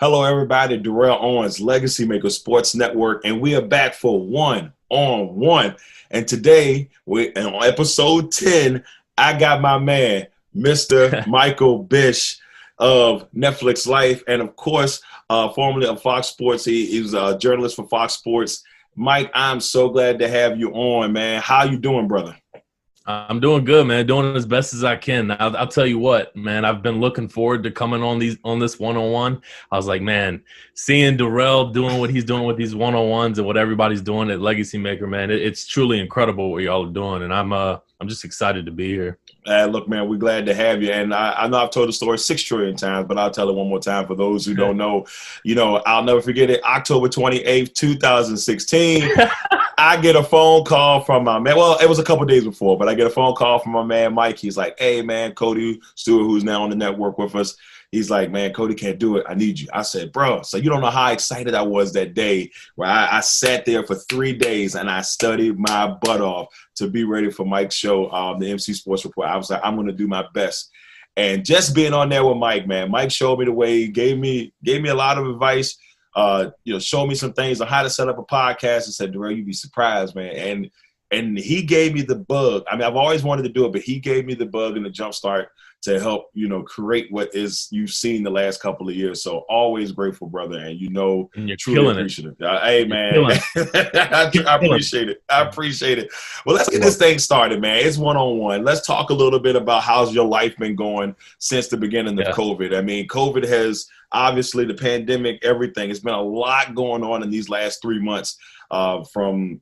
Hello, everybody. Darrell Owens, Legacy Maker Sports Network, and we are back for one on one. And today, we on episode 10, I got my man, Mr. Michael Bish of Netflix Life, and of course, uh, formerly of Fox Sports. He, he was a journalist for Fox Sports. Mike, I'm so glad to have you on, man. How you doing, brother? I'm doing good, man. Doing as best as I can. I'll, I'll, tell you what, man. I've been looking forward to coming on these on this one on one. I was like, man, seeing Darrell doing what he's doing with these one on ones and what everybody's doing at Legacy Maker, man, it, it's truly incredible what y'all are doing, and I'm uh I'm just excited to be here. Uh, look, man, we're glad to have you. And I, I, know I've told the story six trillion times, but I'll tell it one more time for those who don't know. You know, I'll never forget it. October 28th, 2016. I get a phone call from my man. Well, it was a couple days before, but I get a phone call from my man Mike. He's like, "Hey, man, Cody Stewart, who's now on the network with us, he's like, man, Cody can't do it. I need you. I said, bro, so you don't know how excited I was that day where I, I sat there for three days and I studied my butt off to be ready for Mike's show, um, the MC Sports Report. I was like, I'm going to do my best. And just being on there with Mike, man, Mike showed me the way, gave me gave me a lot of advice uh, you know, showed me some things on how to set up a podcast and said, Darrell, you'd be surprised, man. And and he gave me the bug. I mean, I've always wanted to do it, but he gave me the bug and the jump start to help, you know, create what is you've seen the last couple of years. So always grateful, brother. And you know, and you're truly appreciative. It. Uh, hey, man, I, I appreciate it. I appreciate it. Well, let's get this thing started, man. It's one on one. Let's talk a little bit about how's your life been going since the beginning of yeah. COVID. I mean, COVID has obviously the pandemic, everything. It's been a lot going on in these last three months, uh, from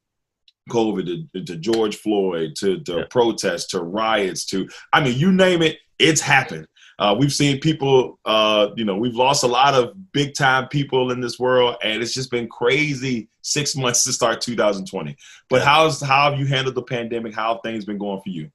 COVID to, to, George Floyd to, to yeah. protests to riots to I mean, you name it, it's happened. Uh, we've seen people, uh, you know, we've lost a lot of big time people in this world, and it's just been crazy six months to start 2020. But how's how have you handled the pandemic? How have things been going for you?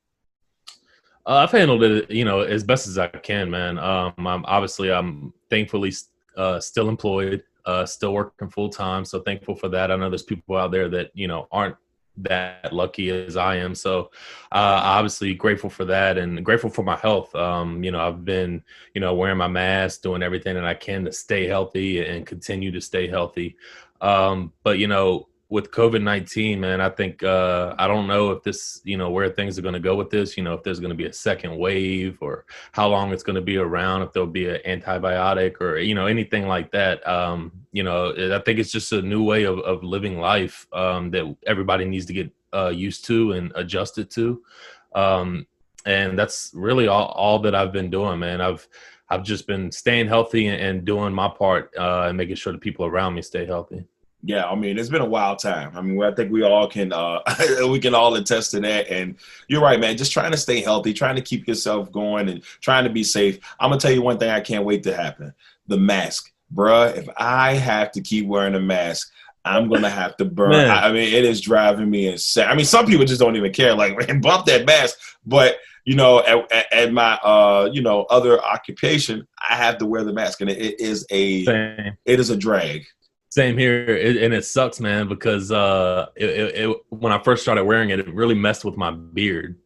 Uh, I've handled it, you know, as best as I can, man. Um, I'm obviously I'm thankfully uh, still employed, uh, still working full time, so thankful for that. I know there's people out there that you know aren't that lucky as I am. So uh, obviously grateful for that and grateful for my health. Um, you know, I've been, you know, wearing my mask, doing everything that I can to stay healthy and continue to stay healthy. Um, but you know, with COVID nineteen, man, I think uh, I don't know if this, you know, where things are going to go with this. You know, if there's going to be a second wave or how long it's going to be around. If there'll be an antibiotic or you know anything like that. Um, you know, I think it's just a new way of, of living life um, that everybody needs to get uh, used to and adjusted to. Um, and that's really all, all that I've been doing, man. I've I've just been staying healthy and, doing my part uh, and making sure the people around me stay healthy. Yeah, I mean, it's been a wild time. I mean, I think we all can uh, we can all attest to that. And you're right, man. Just trying to stay healthy, trying to keep yourself going, and trying to be safe. I'm gonna tell you one thing I can't wait to happen: the mask, bruh. If I have to keep wearing a mask, I'm gonna have to burn. I, I mean, it is driving me insane. I mean, some people just don't even care. Like, man, bump that mask. But you know, at, at, at my uh, you know other occupation, I have to wear the mask, and it, it is a Same. it is a drag. Same here, it, and it sucks, man, because uh, it, it, it, when I first started wearing it, it really messed with my beard.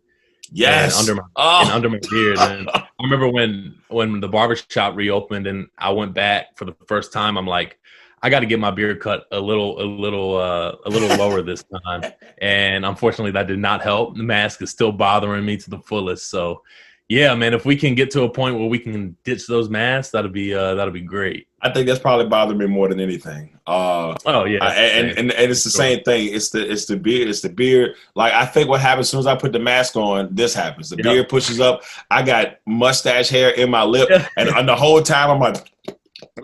Yes, under my oh. under my beard. And I remember when when the barbershop reopened, and I went back for the first time. I'm like, I got to get my beard cut a little, a little, uh, a little lower this time. And unfortunately, that did not help. The mask is still bothering me to the fullest. So, yeah, man, if we can get to a point where we can ditch those masks, that'll be uh, that'll be great. I think that's probably bothered me more than anything. Uh, oh yeah, I, and, and and it's the same thing. It's the it's the beard. It's the beard. Like I think what happens as soon as I put the mask on, this happens. The yep. beard pushes up. I got mustache hair in my lip, and, and the whole time I'm like.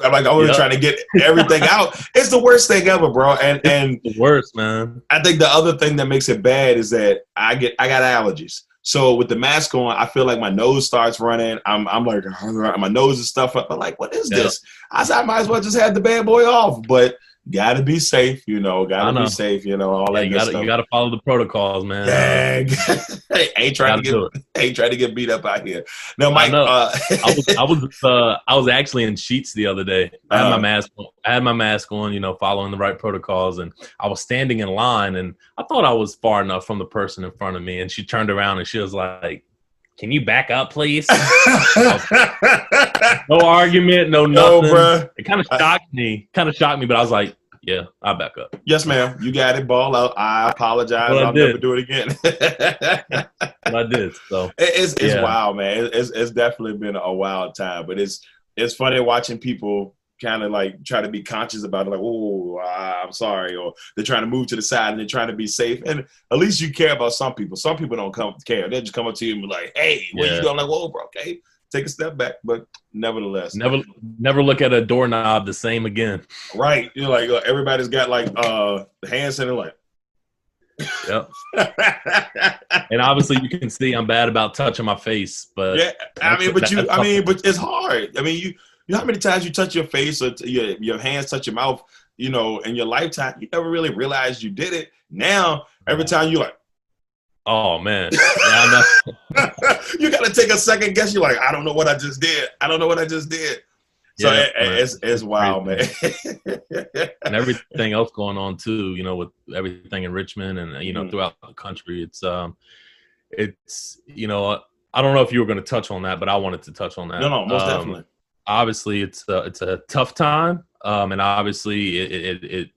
I'm like I'm yep. trying to get everything out. It's the worst thing ever, bro. And and the worst, man. I think the other thing that makes it bad is that I get I got allergies. So with the mask on, I feel like my nose starts running. I'm, I'm like, my nose is stuff up. I'm like, what is this? I said, I might as well just have the bad boy off. But got to be safe, you know. Got to be safe, you know. All yeah, that you gotta, You got to follow the protocols, man. Dang. hey, ain't trying to get ain't trying to get beat up out here. No, Mike. I, uh, I was I was uh, I was actually in Sheetz the other day. I had uh, my mask. On. I had my mask on, you know, following the right protocols, and I was standing in line, and I thought I was far enough from the person in front of me, and she turned around and she was like can you back up, please? no argument, no nothing. No, it kind of shocked I, me. Kind of shocked me, but I was like, yeah, I'll back up. Yes, ma'am. You got it. Ball out. I apologize. Well, I I'll did. never do it again. I did. So it's it's yeah. wild, man. It's it's definitely been a wild time, but it's it's funny watching people kind of like try to be conscious about it, like, oh, I'm sorry, or they're trying to move to the side and they're trying to be safe. And at least you care about some people. Some people don't come care. They just come up to you and be like, hey, what yeah. you doing? I'm like, whoa, bro, okay. Take a step back, but nevertheless, never, never look at a doorknob the same again. Right, you're like uh, everybody's got like uh hand center, like Yep. and obviously, you can see I'm bad about touching my face, but yeah, I mean, but you, I mean, but it's hard. I mean, you you know how many times you touch your face or t- your, your hands touch your mouth, you know, in your lifetime, you never really realized you did it. Now, every time you like, oh man, you got to take a second guess. You're like, I don't know what I just did. I don't know what I just did. So yeah, it, it's it's wild, man. and everything else going on too, you know, with everything in Richmond and you know mm. throughout the country. It's um, it's you know, I don't know if you were going to touch on that, but I wanted to touch on that. No, no, most um, definitely obviously it's a, it's a tough time, um, and obviously it, it, it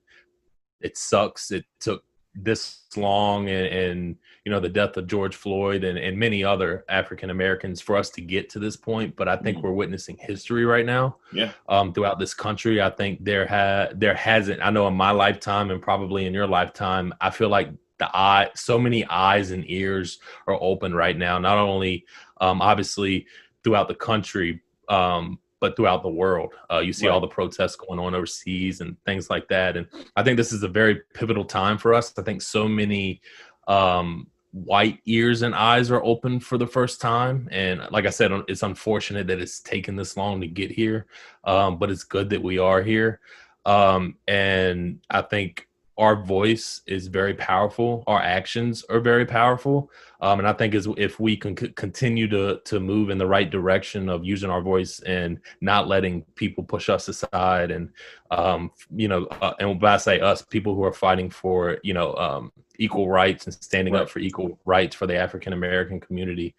it sucks. It took this long, and, and you know the death of George Floyd and, and many other African Americans for us to get to this point. But I think mm-hmm. we're witnessing history right now. Yeah. Um, throughout this country, I think there had there hasn't. I know in my lifetime and probably in your lifetime, I feel like the eye, so many eyes and ears are open right now. Not only um, obviously throughout the country, um, but throughout the world. Uh, you see right. all the protests going on overseas and things like that. And I think this is a very pivotal time for us. I think so many um, white ears and eyes are open for the first time. And like I said, it's unfortunate that it's taken this long to get here, um, but it's good that we are here. Um, and I think our voice is very powerful. Our actions are very powerful. Um, and I think is if we can c- continue to to move in the right direction of using our voice and not letting people push us aside, and um, you know, uh, and by I say us, people who are fighting for you know um, equal rights and standing right. up for equal rights for the African American community.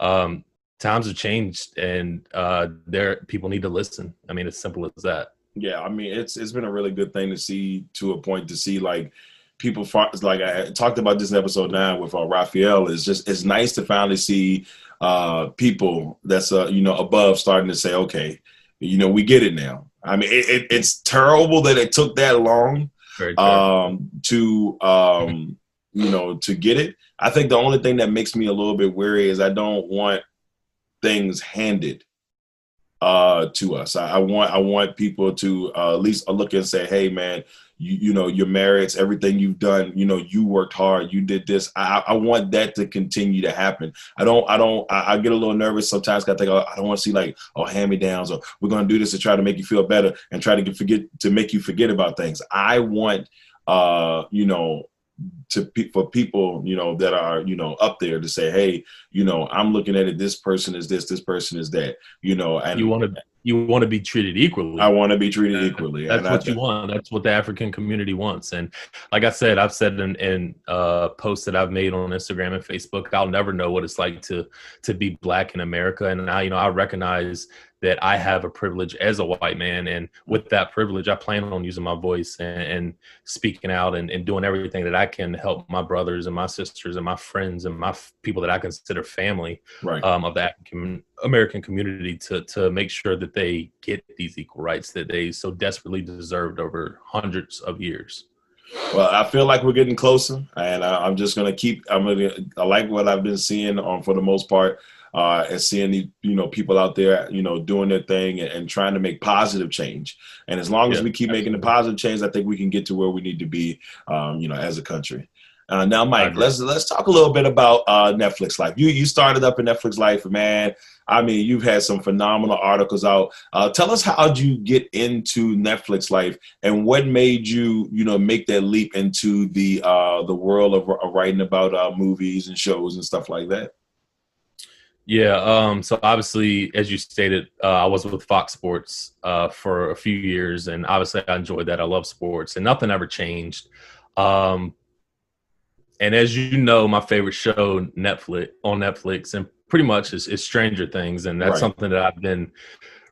Um, times have changed, and uh, there people need to listen. I mean, it's simple as that. Yeah, I mean, it's it's been a really good thing to see to a point to see like people like I talked about this in episode nine with uh, Raphael. It's just it's nice to finally see uh, people that's uh, you know above starting to say, okay, you know, we get it now. I mean, it, it, it's terrible that it took that long um, to um, you know to get it. I think the only thing that makes me a little bit weary is I don't want things handed uh, to us. I, I, want I want people to uh, at least look and say, "Hey, man, you, you know your merits, everything you've done. You know, you worked hard, you did this. I, I want that to continue to happen. I don't, I don't, I, I get a little nervous sometimes. I think oh, I don't want to see like oh hand me downs or we're to do this to try to make you feel better and try to get, forget to make you forget about things. I want, uh, you know, to for people you know that are you know up there to say hey you know i'm looking at it this person is this this person is that you know and you want to you want to be treated equally. I want to be treated equally. That's what you want. That's what the African community wants. And like I said, I've said in, in uh, posts that I've made on Instagram and Facebook, I'll never know what it's like to to be black in America. And I, you know, I recognize that I have a privilege as a white man, and with that privilege, I plan on using my voice and, and speaking out and, and, doing everything that I can to help my brothers and my sisters and my friends and my f- people that I consider family right. um, of the African American community to to make sure that they get these equal rights that they so desperately deserved over hundreds of years. Well, I feel like we're getting closer, and I, am just gonna keep. I'm gonna. I like what I've been seeing on um, for the most part uh, and seeing the you know people out there you know doing their thing and, and trying to make positive change. And as long yeah, as we keep absolutely. making the positive change, I think we can get to where we need to be, um, you know, as a country. Uh, now, Mike, let's let's talk a little bit about uh, Netflix life. You you started up in Netflix life, man. I mean, you've had some phenomenal articles out. Uh, tell us how did you get into Netflix life, and what made you, you know, make that leap into the uh, the world of, of writing about uh, movies and shows and stuff like that. Yeah. Um, so obviously, as you stated, uh, I was with Fox Sports uh, for a few years, and obviously, I enjoyed that. I love sports, and nothing ever changed. Um, and as you know, my favorite show, Netflix, on Netflix, and pretty much is, is Stranger Things, and that's right. something that I've been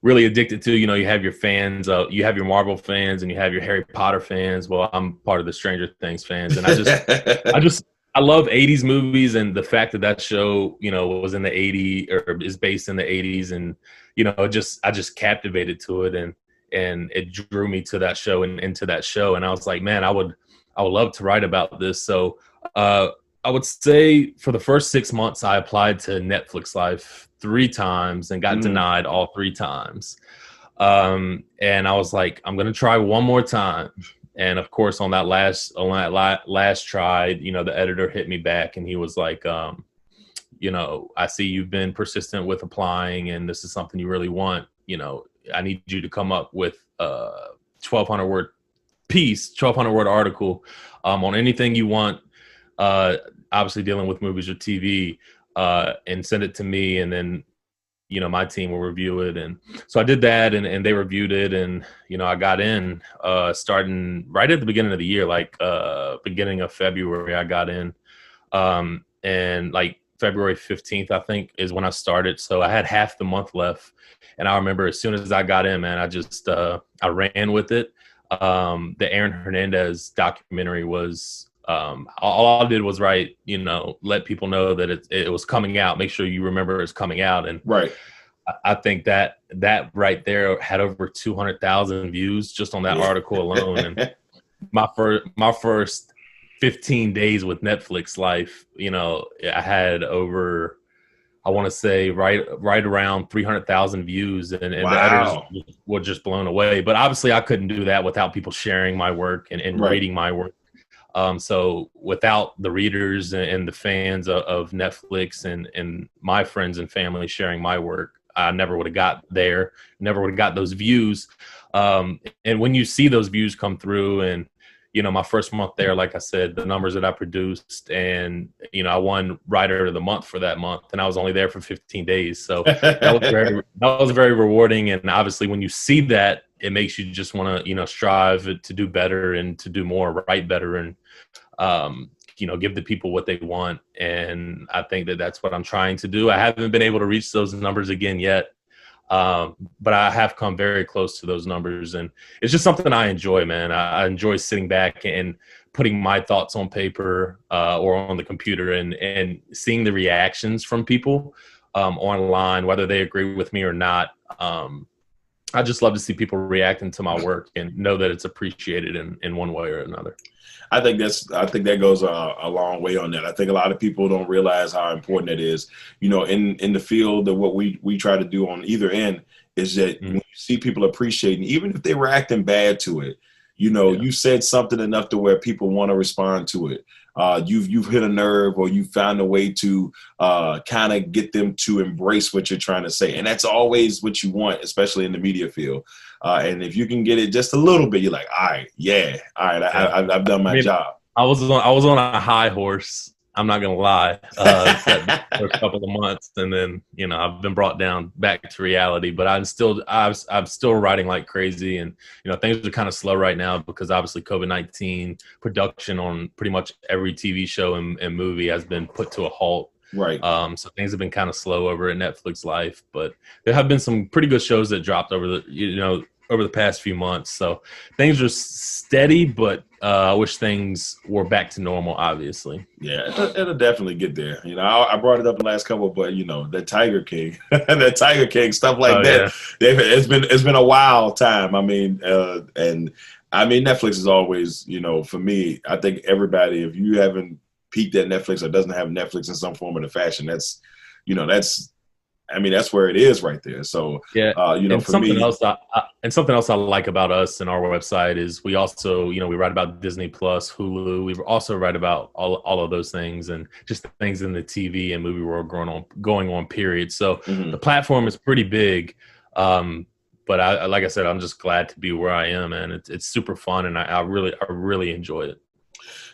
really addicted to. You know, you have your fans, uh, you have your Marvel fans, and you have your Harry Potter fans. Well, I'm part of the Stranger Things fans, and I just, I just, I love 80s movies and the fact that that show, you know, was in the 80s or is based in the 80s and you know, just I just captivated to it and and it drew me to that show and into that show and I was like, man, I would I would love to write about this. So, uh I would say for the first 6 months I applied to Netflix Life 3 times and got mm. denied all 3 times. Um and I was like, I'm going to try one more time and of course, on that last on that last try, you know, the editor hit me back and he was like, um, you know, I see you've been persistent with applying, and this is something you really want. You know, I need you to come up with a 1,200 word piece, 1,200 word article um, on anything you want. Uh, obviously, dealing with movies or TV, uh, and send it to me, and then you know my team will review it. And so i did that and, and they reviewed it. And you know i got in uh starting right at the beginning of the year like uh beginning of february i got in. Um and like february 15th i think is when i started. So i had half the month left. And i remember as soon as i got in man i just uh i ran with it. Um the aaron hernandez documentary was um, all I did was write, you know, let people know that it, it was coming out. Make sure you remember it's coming out. And right, I, think that that right there had over two hundred thousand views just on that article alone. And my first my first fifteen days with Netflix life, you know, I had over. I want to say right right around 300,000 views and, and wow. the editors were just blown away. But obviously I couldn't do that without people sharing my work and, and right. reading my work um, so without the readers and the fans of, Netflix and, and my friends and family sharing my work, I never would have got there, never would have got those views. Um, and when you see those views come through and, you know, my first month there, like I said, the numbers that I produced and, you know, I won writer of the month for that month and I was only there for 15 days. So that was very, that was very rewarding. And obviously when you see that, it makes you just want to, you know, strive to do better and to do more, write better and, um, you know give the people what they want and i think that that's what i'm trying to do i haven't been able to reach those numbers again yet um, but i have come very close to those numbers and it's just something i enjoy man. I, I enjoy sitting back and putting my thoughts on paper uh, or on the computer and and seeing the reactions from people um, online whether they agree with me or not. Um, i just love to see people reacting to my work and know that it's appreciated in, in one way or another I think that's I think that goes a, a, long way on that. I think a lot of people don't realize how important it is. You know, in in the field of what we we try to do on either end is that mm-hmm. when you see people appreciating, even if they were acting bad to it, you know, yeah. you said something enough to where people want to respond to it. Uh, you've you've hit a nerve or you found a way to uh, kind of get them to embrace what you're trying to say, and that's always what you want, especially in the media field. Uh, and if you can get it just a little bit, you're like, all right, yeah, all right, I, have done my I mean, job. I was on I was on a high horse. I'm not gonna lie. Uh, for a couple of months, and then you know I've been brought down back to reality. But I'm still I'm I'm still writing like crazy, and you know things are kind of slow right now because obviously COVID nineteen production on pretty much every TV show and, and movie has been put to a halt. Right. Um, so things have been kind of slow over at Netflix Life, but there have been some pretty good shows that dropped over the you know over the past few months. So things are steady, but uh, I wish things were back to normal. Obviously. Yeah, it'll, it'll definitely get there. You know, I, I, brought it up in the last couple, but you know, the Tiger King, the Tiger King stuff like oh, that. Yeah. It's been it's been a wild time. I mean, uh, and I mean, Netflix is always, you know, for me, I think everybody, if you haven't peaked at Netflix or doesn't have Netflix in some form or fashion, that's, you know, that's, I mean, that's where it is right there. So, yeah, uh, you know, and for something me, else I, I, and something else I like about us and our website is we also, you know, we write about Disney Plus, Hulu. We also write about all, all of those things and just things in the TV and movie world going on, going on. Period. So mm-hmm. the platform is pretty big. Um, but I, like I said, I'm just glad to be where I am, and it's it's super fun, and I, I really I really enjoy it.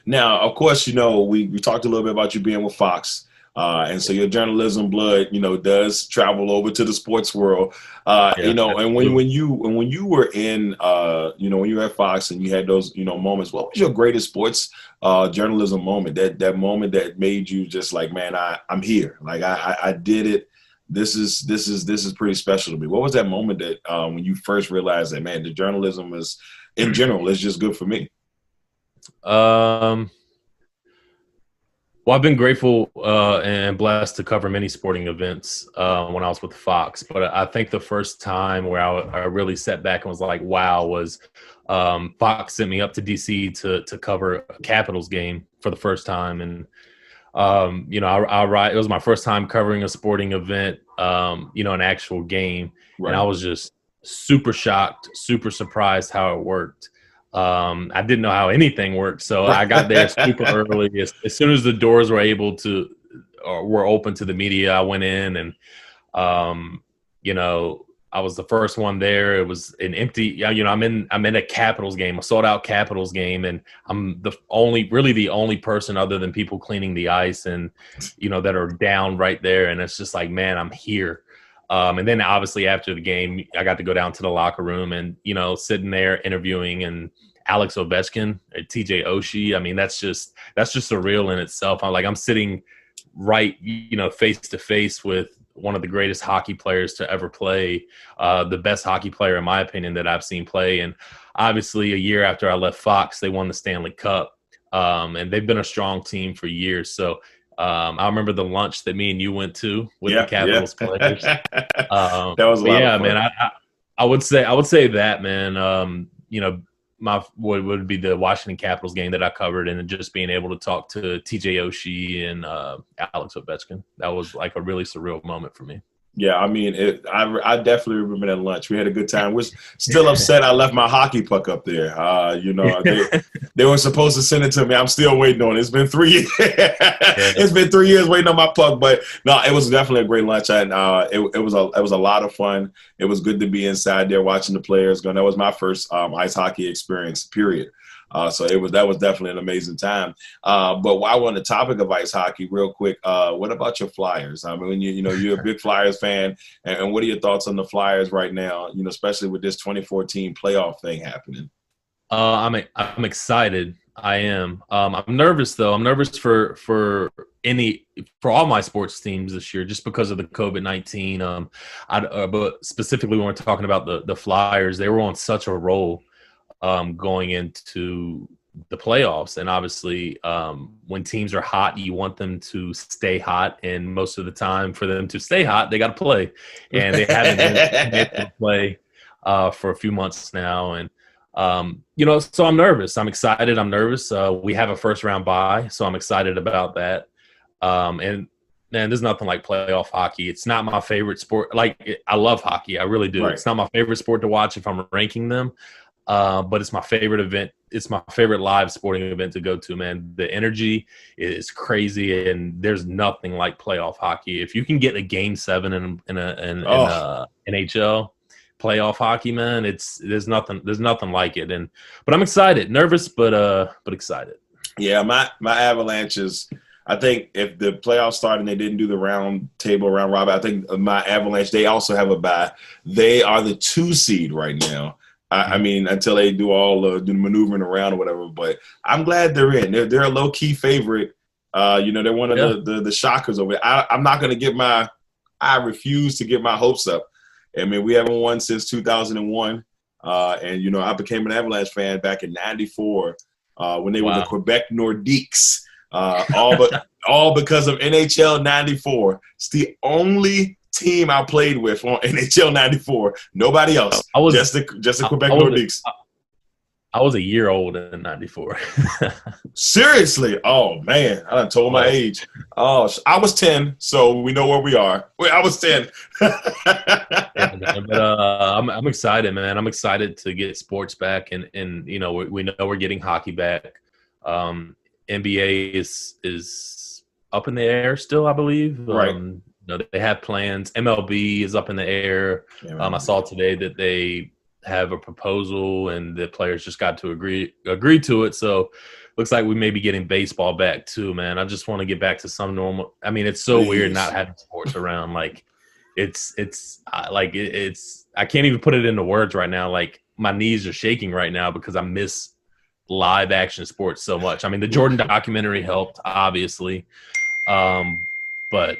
Now, of course, you know we we talked a little bit about you being with Fox. Uh, and so your journalism blood, you know, does travel over to the sports world, uh, yeah, you know. And when, when you and when you were in, uh, you know, when you were at Fox and you had those, you know, moments, what was your greatest sports uh, journalism moment? That that moment that made you just like, man, I I'm here, like I I, I did it this is this is this is pretty special to me. What was that moment that um, when you first realized that man, the journalism is in general is just good for me? Um. Well, I've been grateful uh, and blessed to cover many sporting events uh, when I was with Fox. But I think the first time where I, I really sat back and was like, "Wow!" was um, Fox sent me up to DC to to cover a Capitals game for the first time, and um, you know, I, I write. It was my first time covering a sporting event. Um, you know, an actual game, right. and I was just super shocked, super surprised how it worked. Um, I didn't know how anything worked, so I got there super early. As, as, soon as the doors were able to or were open to the media, I went in and, um, you know, I was the first one there. It was an empty, you know, I'm in I'm in a Capitals game, a sold out Capitals game, and I'm the only, really the only person other than people cleaning the ice and you know that are down right there. And it's just like, man, I'm here. Um, and then obviously after the game, I got to go down to the locker room and you know sitting there interviewing and Alex Ovechkin, TJ Oshie. I mean, that's just that's just surreal in itself. I'm like I'm sitting right, you know, face to face with one of the greatest hockey players to ever play, uh, the best hockey player in my opinion that I've seen play. And obviously, a year after I left Fox, they won the Stanley Cup, um, and they've been a strong team for years. So um, I remember the lunch that me and you went to with yeah, the Capitals yeah. players. Um, that was yeah, man. I, I, I, would say I would say that man. Um, you know, my what would be the Washington Capitals game that I covered, and just being able to talk to TJ Oshie and uh, Alex Ovechkin. That was like a really surreal moment for me. Yeah, I mean, it, I I definitely remember that lunch. We had a good time. We're still upset I left my hockey puck up there. Uh, you know, they, they, were supposed to send it to me. I'm still waiting on it. It's been three years. it's been three years waiting on my puck, but no, it was definitely a great lunch, and uh, it, it was a it was a lot of fun. It was good to be inside there watching the players go. That was my first um, ice hockey experience. Period. Uh, so it was that was definitely an amazing time. Uh, but while we're on the topic of ice hockey, real quick, uh, what about your Flyers? I mean, you you know you're a big Flyers fan, and, and, what are your thoughts on the Flyers right now? You know, especially with this 2014 playoff thing happening. Uh, I'm I'm excited. I am. Um, I'm nervous though. I'm nervous for for any for all my sports teams this year, just because of the COVID nineteen. Um, I, uh, but specifically when we're talking about the the Flyers, they were on such a roll um, going into the playoffs. And obviously, um, when teams are hot, you want them to stay hot. And most of the time, for them to stay hot, they got to play. And they haven't been able to play uh, for a few months now. And um, you know, so I'm nervous. I'm excited. I'm nervous. Uh, we have a first round bye, so I'm excited about that. Um, and man, there's nothing like playoff hockey. It's not my favorite sport. Like I love hockey, I really do. Right. It's not my favorite sport to watch if I'm ranking them. Uh, but it's my favorite event. It's my favorite live sporting event to go to, man. The energy is crazy, and there's nothing like playoff hockey. If you can get a game seven in in a in, oh. in a NHL playoff hockey, man, it's there's nothing there's nothing like it. And but I'm excited, nervous, but uh, but excited. Yeah, my my Avalanches. I think if the playoffs started and they didn't do the round table round robin, I think my Avalanche they also have a bye. They are the two seed right now. I, I, mean, until they do all uh, the maneuvering around or whatever. But I'm glad they're in. They're, they're a low key favorite Uh, you know, they're one of Yeah. the, the the shockers over. there. I, I'm not going to get my. I refuse to get my hopes up. I mean, we haven't won since 2001, uh, and you know, I became an Avalanche fan back in '94 uh, when they were the Quebec Nordiques. Uh, all but all because of NHL '94. It's the only team I played with on NHL '94. Nobody else. I was just the just the I- Quebec I a- Nordiques. I was a year old in '94. Seriously? Oh man, I done told my age. Oh, I was ten, so we know where we are. Wait, I was ten. Yeah, man, but uh, I'm I'm excited, man. I'm excited to get sports back, and and you know we, we know we're getting hockey back. Um, NBA is is up in the air still, I believe. Right. Um, know, they have plans. MLB is up in the air. Um, I saw today that they have a proposal, and the players just got to agree agree to it. So looks like we may be getting baseball back too, man. I just want to get back to some normal. I mean, it's so weird not having sports around. Like it's it's uh, like it, it's I can't even put it into words right now. Like my knees are shaking right now because I miss live action sports so much. I mean, the Jordan documentary helped, obviously, um, but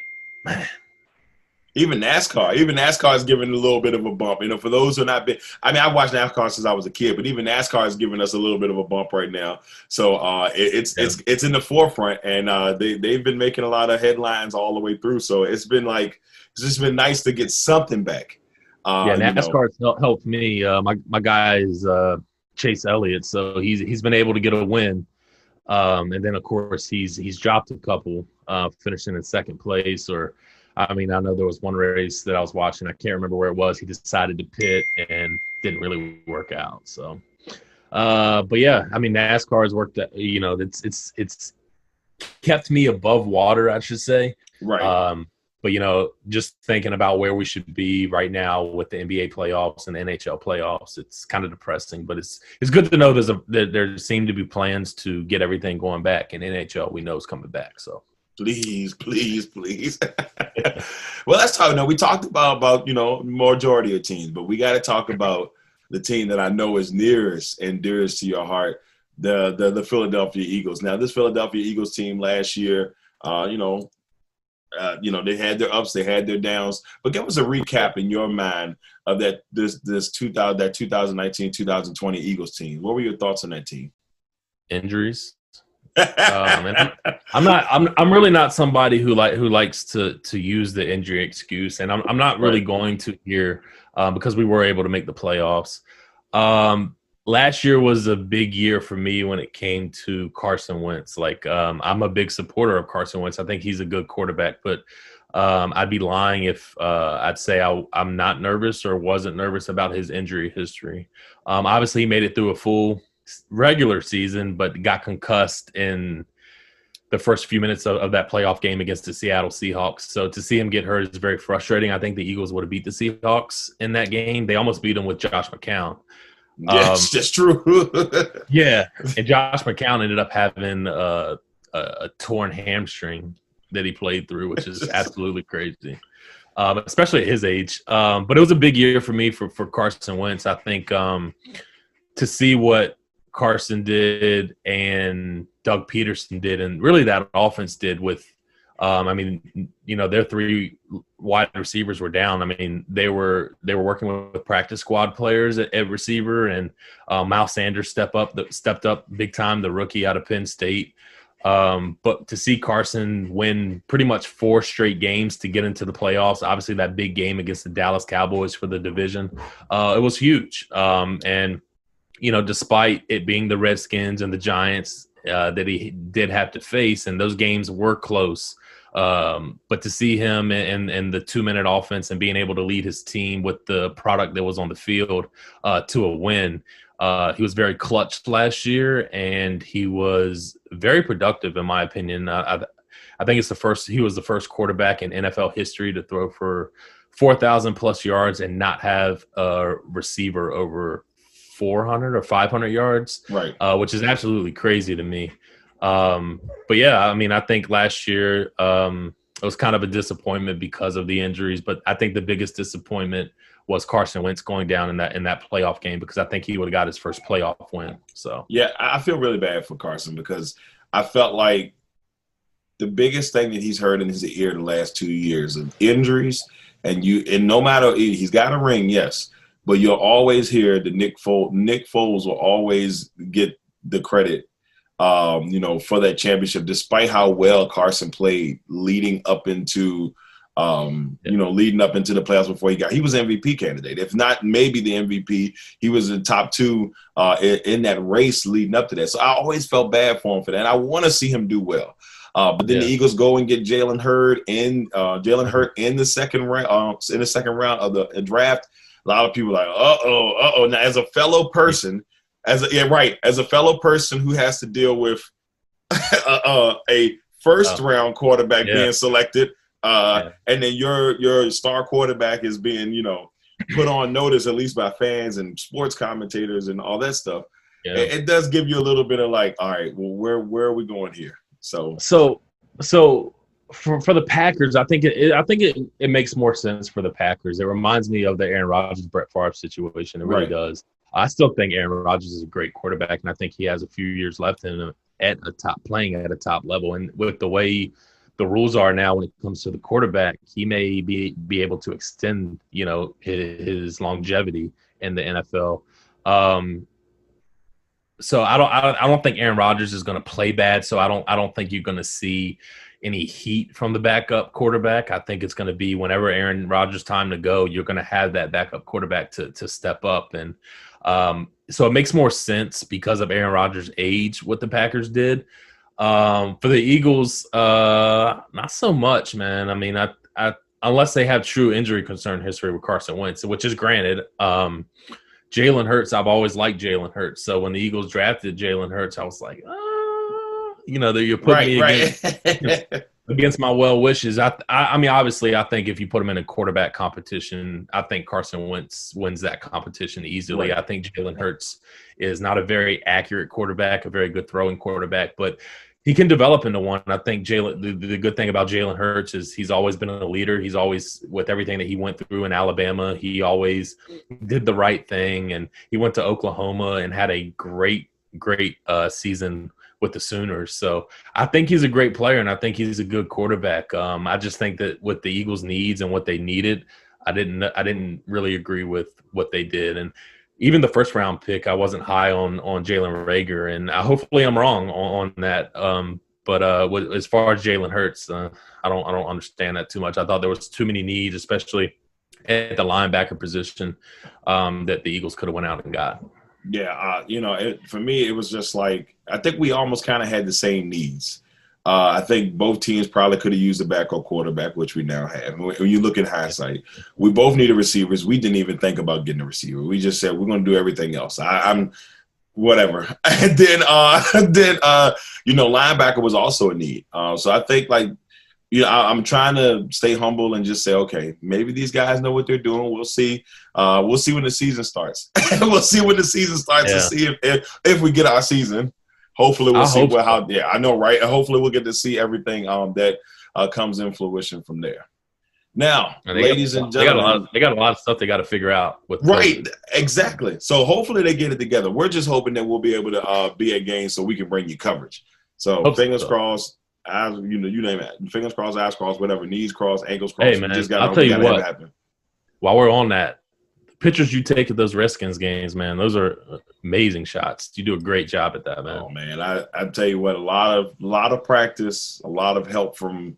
even NASCAR, even NASCAR is giving a little bit of a bump. You know, for those who are not been, I mean, I watched NASCAR since I was a kid, but even NASCAR is giving us a little bit of a bump right now. So uh, it, it's Yeah. it's it's in the forefront, and uh, they they've been making a lot of headlines all the way through. So it's been like it's just been nice to get something back. Uh, yeah, you know. NASCAR's helped me. Uh, my my guy is uh, Chase Elliott, so he's he's been able to get a win, um, and then of course he's he's dropped a couple, uh, finishing in second place. Or I mean, I know there was one race that I was watching. I can't remember where it was. He decided to pit and didn't really work out. So, uh, but yeah, I mean, NASCAR has worked. You know, it's it's it's kept me above water, I should say. right. Um, but you know, just thinking about where we should be right now with the NBA playoffs and the NHL playoffs, it's kind of depressing. But it's it's good to know there's a there, there seem to be plans to get everything going back, and NHL we know is coming back. So please, please, please. well, let's talk. No, we talked about about you know majority of teams, but we got to talk about the team that I know is nearest and dearest to your heart, the the the Philadelphia Eagles. Now, this Philadelphia Eagles team last year, uh, you know. Uh, you know they had their ups, they had their downs, but give us a recap in your mind of that this this 2000 that 2019 2020 Eagles team. What were your thoughts on that team? injuries. Um, and I'm, I'm not. I'm. I'm really not somebody who like who likes to to use the injury excuse, and I'm. I'm not really going to here um, because we were able to make the playoffs. Um, last year was a big year for me when it came to Carson Wentz. Like, um, I'm a big supporter of Carson Wentz. I think he's a good quarterback, but um, I'd be lying if uh, I'd say I, I'm not nervous or wasn't nervous about his injury history. Um, obviously, he made it through a full regular season, but got concussed in the first few minutes of, of that playoff game against the Seattle Seahawks. So to see him get hurt is very frustrating. I think the Eagles would have beat the Seahawks in that game. They almost beat them with Josh McCown. Yes, that's true. Yeah, and Josh McCown ended up having uh, a, a torn hamstring that he played through, which is absolutely crazy, um, especially at his age. Um, but it was a big year for me for for Carson Wentz. I think um, to see what Carson did and Doug Pederson did, and really that offense did with. Um, I mean, you know, their three wide receivers were down. I mean, they were they were working with, practice squad players at, at receiver, and uh, Miles Sanders step up, stepped up big time, the rookie out of Penn State. Um, but to see Carson win pretty much four straight games to get into the playoffs, obviously that big game against the Dallas Cowboys for the division, uh, it was huge. Um, and you know, despite it being the Redskins and the Giants uh, that he did have to face, and those games were close. Um, but to see him in, in the two minute offense and being able to lead his team with the product that was on the field uh, to a win, uh, he was very clutch last year and he was very productive, in my opinion. I, I, think it's the first, he was the first quarterback in NFL history to throw for 4,000 plus yards and not have a receiver over 400 or 500 yards right. uh, which is absolutely crazy to me. Um, but yeah, I mean, I think last year um, it was kind of a disappointment because of the injuries. But I think the biggest disappointment was Carson Wentz going down in that in that playoff game because I think he would have got his first playoff win. So Yeah, I feel really bad for Carson because I felt like the biggest thing that he's heard in his ear the last two years of injuries, and you and no matter he's got a ring, yes, but you'll always hear the Nick Foles. Nick Foles will always get the credit, um, you know, for that championship, despite how well Carson played leading up into. Um, you know, leading up into the playoffs before he got, he was MVP candidate. If not, maybe the MVP. He was in top two uh, in, in, that race leading up to that. So I always felt bad for him for that. And I want to see him do well. Uh, but then yeah. the Eagles go and get Jalen Hurts in uh, Jalen Hurts in the second round uh, in the second round of the draft. A lot of people like, uh oh, uh oh. Now, as a fellow person, as a, yeah, right, as a fellow person who has to deal with uh, uh, a first round quarterback yeah. being selected, yeah. and then your your star quarterback is being, you know, put on notice at least by fans and sports commentators and all that stuff. It, it does give you a little bit of like, all right, well, where where are we going here? So so so for for the Packers, I think it, I think it, it makes more sense for the Packers. It reminds me of the Aaron Rodgers Brett Favre situation. It really right. does. I still think Aaron Rodgers is a great quarterback, and I think he has a few years left in him at a top playing at a top level. And with the way the rules are now when it comes to the quarterback, he may be be able to extend you know his, his longevity in the NFL. Um, so I don't I don't think Aaron Rodgers is going to play bad. So I don't I don't think you're going to see any heat from the backup quarterback. I think it's going to be whenever Aaron Rodgers time to go, you're going to have that backup quarterback to to step up and um, so it makes more sense because of Aaron Rodgers' age what the Packers did. Um, for the Eagles, uh, not so much, man. I mean, I, I unless they have true injury concern history with Carson Wentz, which is granted. Um, Jalen Hurts, I've always liked Jalen Hurts. So when the Eagles drafted Jalen Hurts, I was like, ah, you know, that you're putting right, me right. against, against my well wishes. I, I, I, mean, obviously, I think if you put him in a quarterback competition, I think Carson Wentz wins that competition easily. Right. I think Jalen Hurts is not a very accurate quarterback, a very good throwing quarterback, but he can develop into one. I think Jalen. The, the, good thing about Jalen Hurts is he's always been a leader. He's always with everything that he went through in Alabama. He always did the right thing, and he went to Oklahoma and had a great, great uh, season with the Sooners. So I think he's a great player, and I think he's a good quarterback. Um, I just think that what the Eagles' needs and what they needed, I didn't. I didn't really agree with what they did, and even the first round pick, I wasn't high on on Jalen Reagor, and I, hopefully I'm wrong on, on that. Um, but uh, as far as Jalen Hurts, uh, I don't I don't understand that too much. I thought there was too many needs, especially at the linebacker position, um, that the Eagles could have went out and got. Yeah, uh, you know, it, for me, it was just like I think we almost kind of had the same needs. Uh, I think both teams probably could have used a backup quarterback, which we now have. When you look in hindsight, we both needed receivers. We didn't even think about getting a receiver. We just said we're going to do everything else. I, am whatever. And then, uh, then uh, you know, linebacker was also a need. Uh, so I think like, you know, I, am trying to stay humble and just say, okay, maybe these guys know what they're doing. We'll see. Uh, we'll see when the season starts. we'll see when the season starts yeah. to see if, if if we get our season. Hopefully, we'll I see what, so. how. Yeah, I know, right? Hopefully, we'll get to see everything um, that uh, comes in fruition from there. Now, ladies got, and gentlemen, they got, a lot of, they got a lot of stuff they got to figure out. With right, exactly. So hopefully they get it together. We're just hoping that we'll be able to uh, be at games so we can bring you coverage. So Hope fingers so. crossed. Eyes, you know, you name it. Fingers crossed, eyes crossed, whatever. Knees crossed, ankles crossed. Hey man, I'll tell you what. While we're on that, pictures you take at those Redskins games, man, those are amazing shots. You do a great job at that, man. Oh man, I I tell you what, a lot of a lot of practice, a lot of help from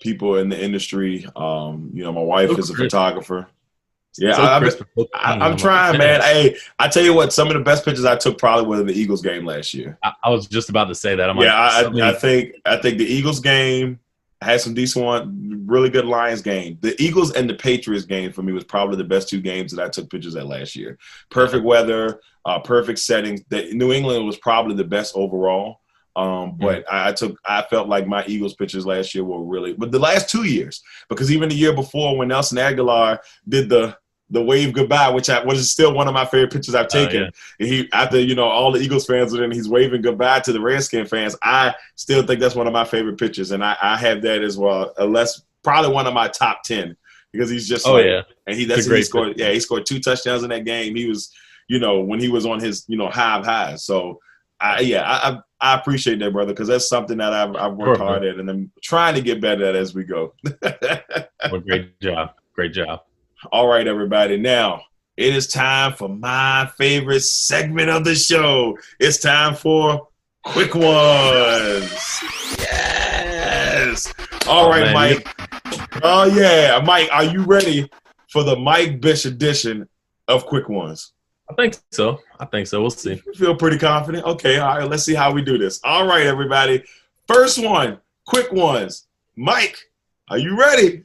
people in the industry. Um, you know, my wife is a photographer. Yeah, so I, am trying, man. Hey, I tell you what, some of the best pictures I took probably were in the Eagles game last year. I, I was just about to say that. I'm yeah, like, I, I think I think the Eagles game had some decent one, really good Lions game. The Eagles and the Patriots game for me was probably the best two games that I took pictures at last year. Perfect weather, uh, perfect settings. The, New England was probably the best overall. Um, but mm-hmm. I, I took, I felt like my Eagles pictures last year were really, but the last two years, because even the year before when Nelson Agholor did the the wave goodbye, which I was still one of my favorite pictures I've oh, taken. Uh, yeah. He after you know all the Eagles fans are and he's waving goodbye to the Redskin fans. I still think that's one of my favorite pictures, and I, I have that as well. Unless probably one of my top ten because he's just oh like, yeah, and he that's he scored. Yeah, he scored two touchdowns in that game. He was you know when he was on his you know high highs. So I, yeah, I, I I appreciate that, brother, because that's something that I've, I've worked Sure, hard at, and I'm trying to get better at as we go. Well, great job. Great job. All right, everybody. Now it is time for my favorite segment of the show. It's time for quick ones. Yes. All Oh, right, man, Mike. Oh yeah, Mike. Are you ready for the Mike Bish edition of quick ones? I think so. I think so. We'll see. You feel pretty confident? Okay, all right, let's see how we do this. All right, everybody. First one, quick ones. Mike, are you ready?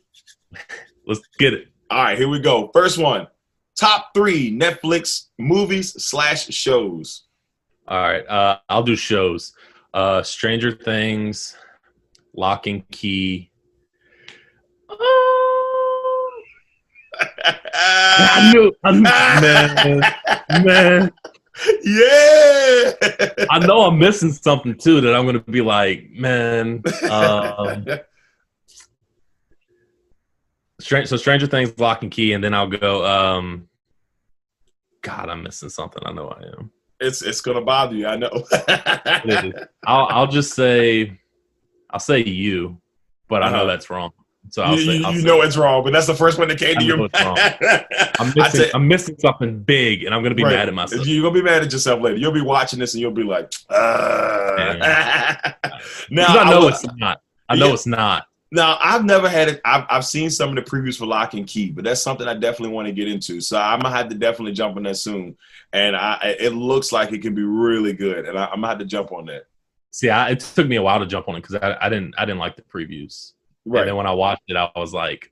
Let's get it. All right, here we go. First one. Top three Netflix movies slash shows. All right. Uh, I'll do shows. Uh, Stranger Things, Locke and Key. I knew, I knew man, man. yeah. I know I'm missing something too that I'm gonna be like, man. Um, Str- so Stranger Things, Locke and Key, and then I'll go. Um, God, I'm missing something. I know I am. it's it's gonna bother you, I know. I'll I'll just say, I'll say you, but I know Uh-huh. that's wrong. So I'll you say, I'll you know it's wrong, but that's the first one that came I to your wrong. I'm I missing, I'm missing something big, and I'm gonna be Right. mad at myself. You're gonna be mad at yourself later. You'll be watching this and you'll be like, uh. now I know will- it's not. I know Yeah. it's not. Now I've never had it. I've I've seen some of the previews for Locke and Key, but that's something I definitely want to get into. So I'm gonna have to definitely jump on that soon. And I it looks like it can be really good, and I, I'm gonna have to jump on that. See, I, it took me a while to jump on it because I, I didn't I didn't like the previews. And then when I watched it, I was like,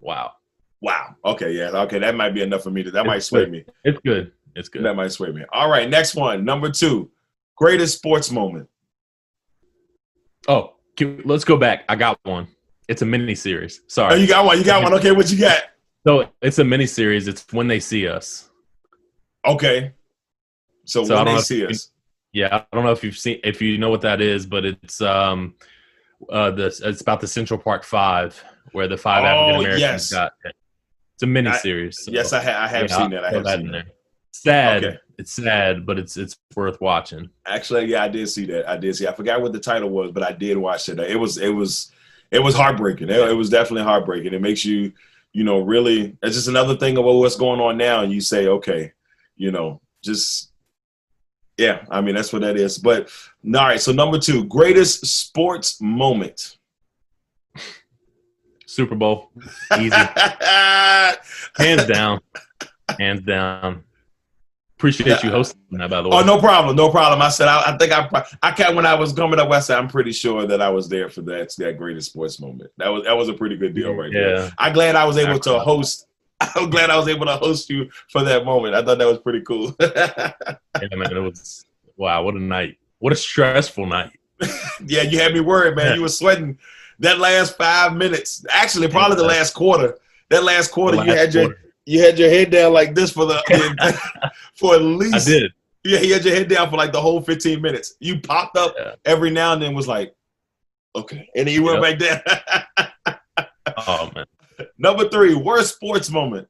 wow, Wow. Okay. Yeah. Okay. That might be enough for me. To, that might sway good. me. it's good. It's good. That might sway me. All right. Next one. Number two. Greatest sports moment. Oh, can- let's go back. I got one. It's a mini series. Sorry. Oh, you got one. You got one. Okay. What you got? So it's a mini series. It's when they see us. Okay. So, So when they see you- us. Yeah, I don't know if you've seen if you know what that is, but it's um uh the it's about the Central Park Five where the five Oh, African Americans yes. got it's a mini series. so, Yes, I, ha- I have yeah, seen that. I have seen that. Sad. Okay. It's sad, but it's it's worth watching. Actually, yeah, I did see that. I did see. I forgot what the title was, but I did watch it. It was it was it was heartbreaking. It, it was definitely heartbreaking. It makes you, you know, really. It's just another thing about what's going on now, and you say, okay, you know, just yeah. I mean, that's what that is. But all right. So number two, greatest sports moment. Super Bowl, easy, hands down, hands down. Appreciate you hosting that, by the oh, way. Oh, no problem, no problem. I said, I, I think I, I can when I was coming up, I said, I'm pretty sure that I was there for that that greatest sports moment. That was that was a pretty good deal right there. yeah, I'm glad I was able to host. I'm glad I was able to host you for that moment. I thought that was pretty cool. yeah, man. It was wow. What a night. What a stressful night. yeah, you had me worried, man. You were sweating that last five minutes. Actually, probably the last quarter. That last quarter, The you last had your you had your head down like this for the for at least. I did. Yeah, you had your head down for like the whole 15 minutes. You popped up Yeah. every now and then was like, okay. And then you went back down. Oh man. Number three, worst sports moment.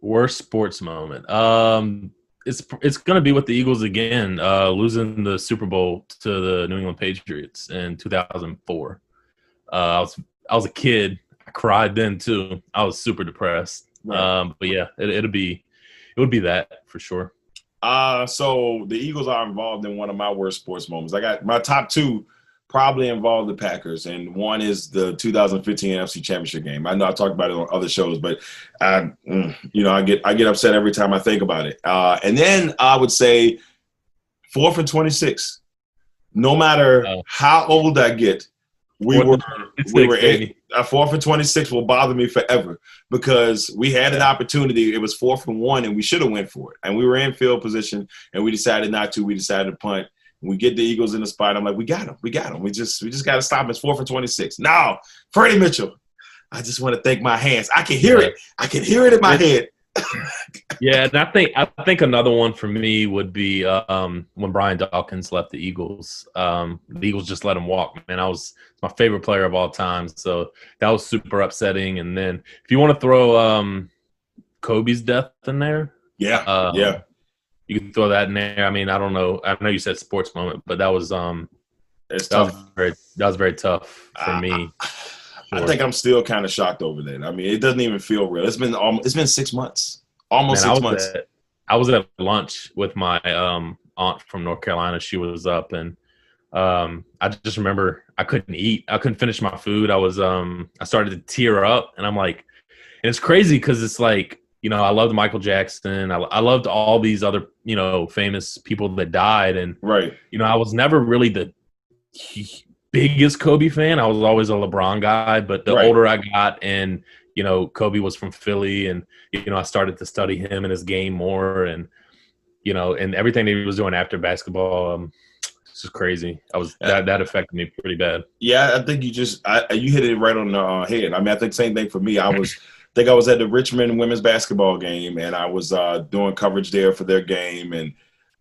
Worst sports moment. Um, it's it's gonna be with the Eagles again, uh, losing the Super Bowl to the New England Patriots in 2004. Uh, I was I was a kid. I cried then too. I was super depressed. Um, but yeah, it, it'll be it would be that for sure. Uh, so the Eagles are involved in one of my worst sports moments. I got my top two probably involve the Packers, and one is the 2015 NFC Championship game. I know I talked about it on other shows, but I, mm, you know, I get I get upset every time I think about it. Uh, and then I would say four and 26. No matter Oh. how old I get, we were we were a fourth and 26 will bother me forever because we had an opportunity. It was four and one, and we should have went for it. And we were in field position, and we decided not to. We decided to punt. We get the Eagles in the spot. I'm like, we got them. We got them. We just we just got to stop him. It's four for 26. Now, Freddie Mitchell. I just want to thank my hands. I can hear it. I can hear it in my head. Yeah, and I think I think another one for me would be um, when Brian Dawkins left the Eagles. Um, the Eagles just let him walk. Man, I was my favorite player of all time, so that was super upsetting. And then if you want to throw um, Kobe's death in there, Yeah. um, yeah. You can throw that in there. I mean, I don't know. I know you said sports moment, but that was um, It's that tough. was very that was very tough for I- me. I think I'm still kind of shocked over that. I mean, it doesn't even feel real. It's been almost, it's been six months, almost Man, I six was months. At, I was at lunch with my um, aunt from North Carolina. She was up, and um, I just remember I couldn't eat. I couldn't finish my food. I was um, I started to tear up, and I'm like, and it's crazy because it's like you know I loved Michael Jackson. I, I loved all these other you know famous people that died, and right. you know I was never really the biggest Kobe fan. I was always a LeBron guy, but the Right. older I got and you know Kobe was from Philly and you know I started to study him and his game more and you know and everything that he was doing after basketball um it's just crazy. I was that that affected me pretty bad. Yeah, I think you just I, you hit it right on the uh, head. I mean, I think same thing for me. I was think I was at the Richmond women's basketball game, and I was uh, doing coverage there for their game, and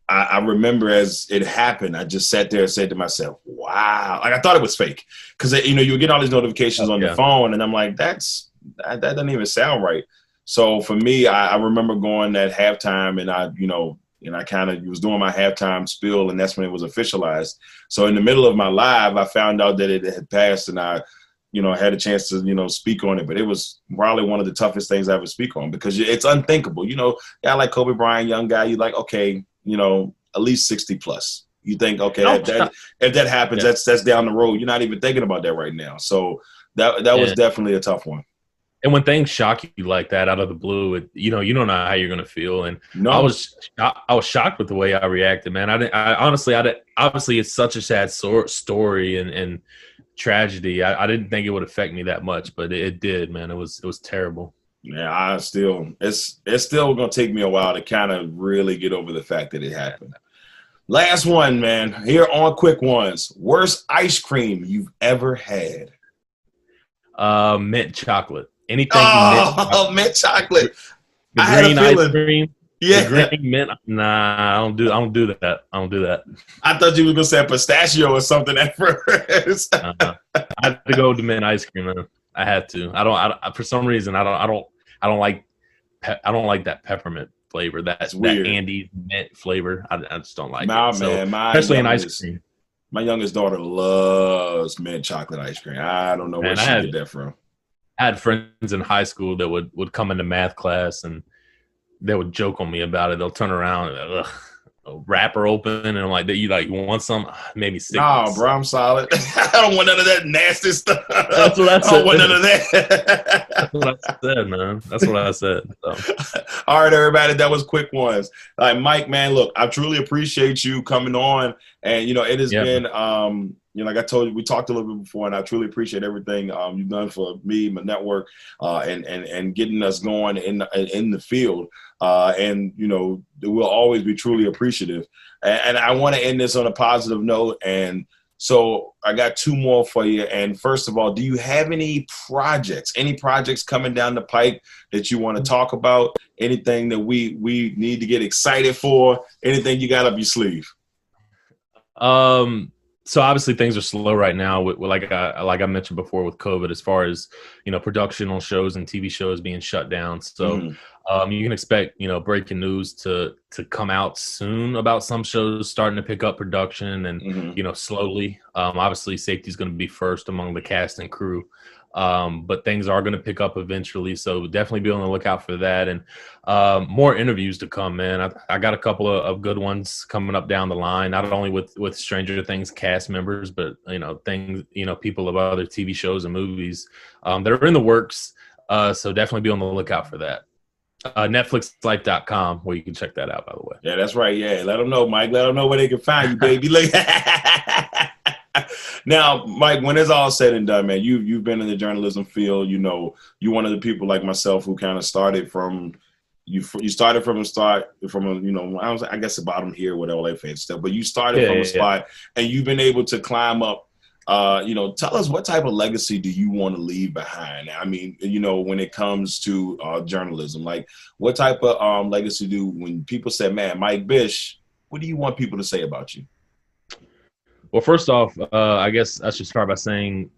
I, I remember as it happened, I just sat there and said to myself, "Wow!" Like I thought it was fake because you know you get all these notifications on Yeah. your phone, and I'm like, "That's that, that doesn't even sound right." So for me, I, I remember going at halftime, and I you know. And I kind of was doing my halftime spiel, and that's when it was officialized. So in the middle of my live, I found out that it had passed, and I, you know, had a chance to you know speak on it. But it was probably one of the toughest things I ever speak on because it's unthinkable. You know, yeah, like Kobe Bryant, young guy, you like okay, you know, at least sixty plus. You think okay, Oh, if that if that happens, Yeah. that's that's down the road. You're not even thinking about that right now. So that that was definitely a tough one. And when things shock you like that out of the blue, it, you know you don't know how you're gonna feel. And No, I was I, I was shocked with the way I reacted, man. I didn't. I honestly, I didn't, obviously it's such a sad sor- story and and tragedy. I, I didn't think it would affect me that much, but it, it did, man. It was it was terrible. Yeah, I still it's it's still gonna take me a while to kind of really get over the fact that it happened. Last one, man. Here on quick ones. Worst ice cream you've ever had. Uh, mint chocolate, anything mint, Oh, mint chocolate. the I had a green ice feeling. cream, Yeah, green mint. Nah, I don't do. I don't do that. I don't do that. I thought you were gonna say pistachio or something at first. Uh, I had to go with the mint ice cream. Man. I had to. I don't. I, for some reason, I don't. I don't. I don't like. Pe- I don't like that peppermint flavor. That It's that weird. Andy mint flavor. I, I just don't like my it. So, man, my especially in ice cream. My youngest daughter loves mint chocolate ice cream. I don't know where Man, she I had- get that from. I had friends in high school that would would come into math class and they would joke on me about it. They'll turn around and ugh, a wrapper open and I'm like, "You like you want some?" Maybe sick. Nah, bro, I'm solid. I don't want none of that nasty stuff. That's what I I don't said. want none of that. That's what I said, man. That's what I said. So. All right, everybody, that was quick ones. Like Mike, man, look, I truly appreciate you coming on, and you know, it has Yeah. been, um, you know, like I told you, we talked a little bit before, and I truly appreciate everything um, you've done for me, my network, uh, and and and getting us going in in the field. Uh, and you know, we'll always be truly appreciative. And, and I want to end this on a positive note, and. So I got two more for you. And first of all, do you have any projects, any projects coming down the pipe that you want to talk about? Anything that we we need to get excited for? Anything you got up your sleeve? Um. So obviously things are slow right now. With, with like I like I mentioned before with COVID, as far as you know, production on shows and TV shows being shut down. So Mhm. um, you can expect you know breaking news to to come out soon about some shows starting to pick up production and Mhm. you know slowly. Um, obviously safety is going to be first among the cast and crew. Um, but things are going to pick up eventually, so definitely be on the lookout for that. And um, more interviews to come, man. I, I got a couple of, of good ones coming up down the line. Not only with with Stranger Things cast members, but you know things, you know people of other TV shows and movies um, that are in the works. Uh, so definitely be on the lookout for that. Uh, Netflixlife.com, where you can check that out. By the way. Yeah, that's right. Yeah, let them know, Mike. Let them know where they can find you, baby. Now, Mike, when it's all said and done, man, you you've been in the journalism field. You know, you're one of the people like myself who kind of started from you. You started from a start from a you know I was I guess the bottom here with LA fancy stuff, but you started Yeah, from a yeah, spot and you've been able to climb up. Uh, you know, tell us what type of legacy do you want to leave behind? I mean, you know, when it comes to uh, journalism, like what type of um, legacy do when people say, "Man, Mike Bish," what do you want people to say about you? Well, first off, uh, I guess I should start by saying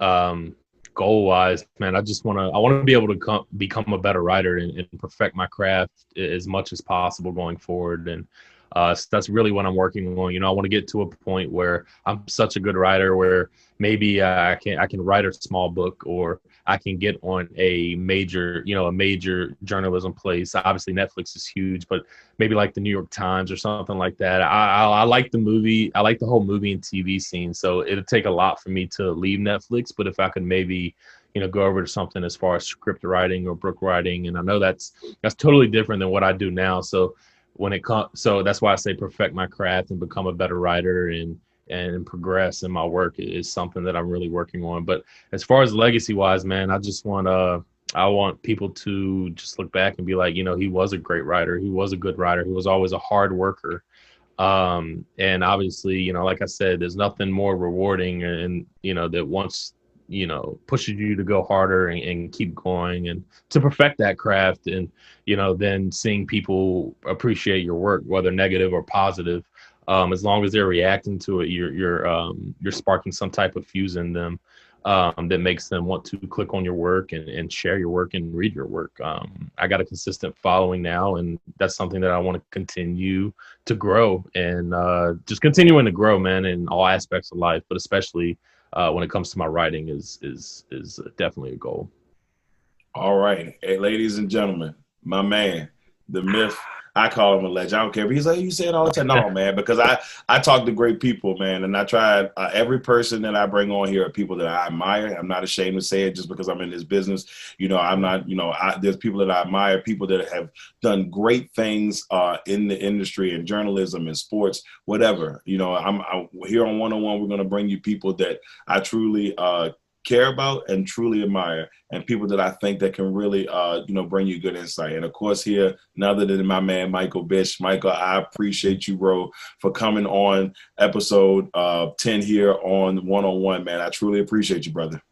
um, goal wise, man, I just want to I want to be able to come, become a better writer and, and, perfect my craft as much as possible going forward. And uh, so that's really what I'm working on. You know, I want to get to a point where I'm such a good writer where maybe uh, I can I can write a small book or I can get on a major, you know, a major journalism place. Obviously, Netflix is huge, but maybe like the New York Times or something like that. I, I, I like the movie. I like the whole movie and TV scene. So it'd take a lot for me to leave Netflix. But if I could maybe, you know, go over to something as far as script writing or book writing, and I know that's that's totally different than what I do now. So when it comes, so that's why I say perfect my craft and become a better writer and and progress in my work is something that I'm really working on. But as far as legacy wise, man, I just want uh I want people to just look back and be like, you know, he was a great writer. He was a good writer. He was always a hard worker. Um, and obviously, you know, like I said, there's nothing more rewarding and, you know, that once, you know, pushes you to go harder and, and keep going and to perfect that craft and, you know, then seeing people appreciate your work, whether negative or positive um, as long as they're reacting to it, you're you're um, you're sparking some type of fuse in them um, that makes them want to click on your work and, and share your work and read your work. Um, I got a consistent following now, and that's something that I want to continue to grow and uh, just continuing to grow, man, in all aspects of life, but especially uh, when it comes to my writing is is is definitely a goal. All right, hey, ladies and gentlemen, my man, the myth I call him a legend. I don't care. But he's like, you say it all the time. No, man, because I I talk to great people, man, and I try uh, every person that I bring on here are people that I admire. I'm not ashamed to say it just because I'm in this business. You know, I'm not. You know, I, there's people that I admire, people that have done great things uh, in the industry and journalism and sports, whatever. You know, I'm, I'm here on one on one. We're going to bring you people that I truly uh, care about and truly admire and people that I think that can really uh, you know bring you good insight. And of course here, none other than my man Michael Bish. Michael, I appreciate you, bro, for coming on episode uh, 10 here on one on one, man. I truly appreciate you, brother.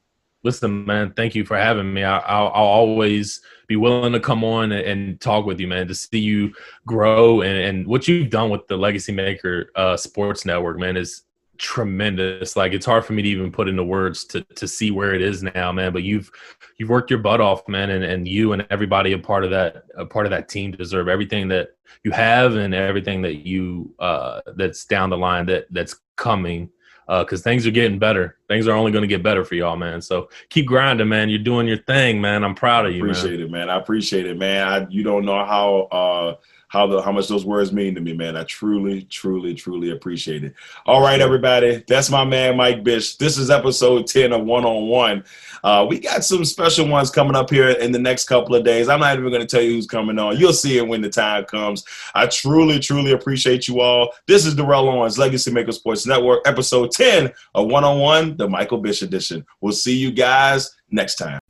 Listen, man, thank you for having me. I, will always be willing to come on and, and, talk with you, man, to see you grow and, and what you've done with the Legacy Maker uh, Sports Network, man, is tremendous. Like it's hard for me to even put into words to to see where it is now, man. But you've you've worked your butt off, man, and, and you and everybody a part of that a part of that team deserve everything that you have and everything that you uh that's down the line that that's coming. Uh, cause things are getting better. Things are only going to get better for y'all, man. So keep grinding, man. You're doing your thing, man. I'm proud of you. Appreciate man. it, man. I appreciate it, man. I, you don't know how uh how the how much those words mean to me, man. I truly, truly, truly appreciate it. All right, everybody, that's my man Mike Bish. This is episode ten of One on One. Uh, we got some special ones coming up here in the next couple of days. I'm not even going to tell you who's coming on. You'll see it when the time comes. I truly, truly appreciate you all. This is Darrell Owens, Legacy Maker Sports Network, episode 10 of One on One, the Michael Bish edition. We'll see you guys next time.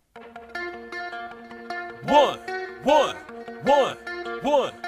One, one, one, one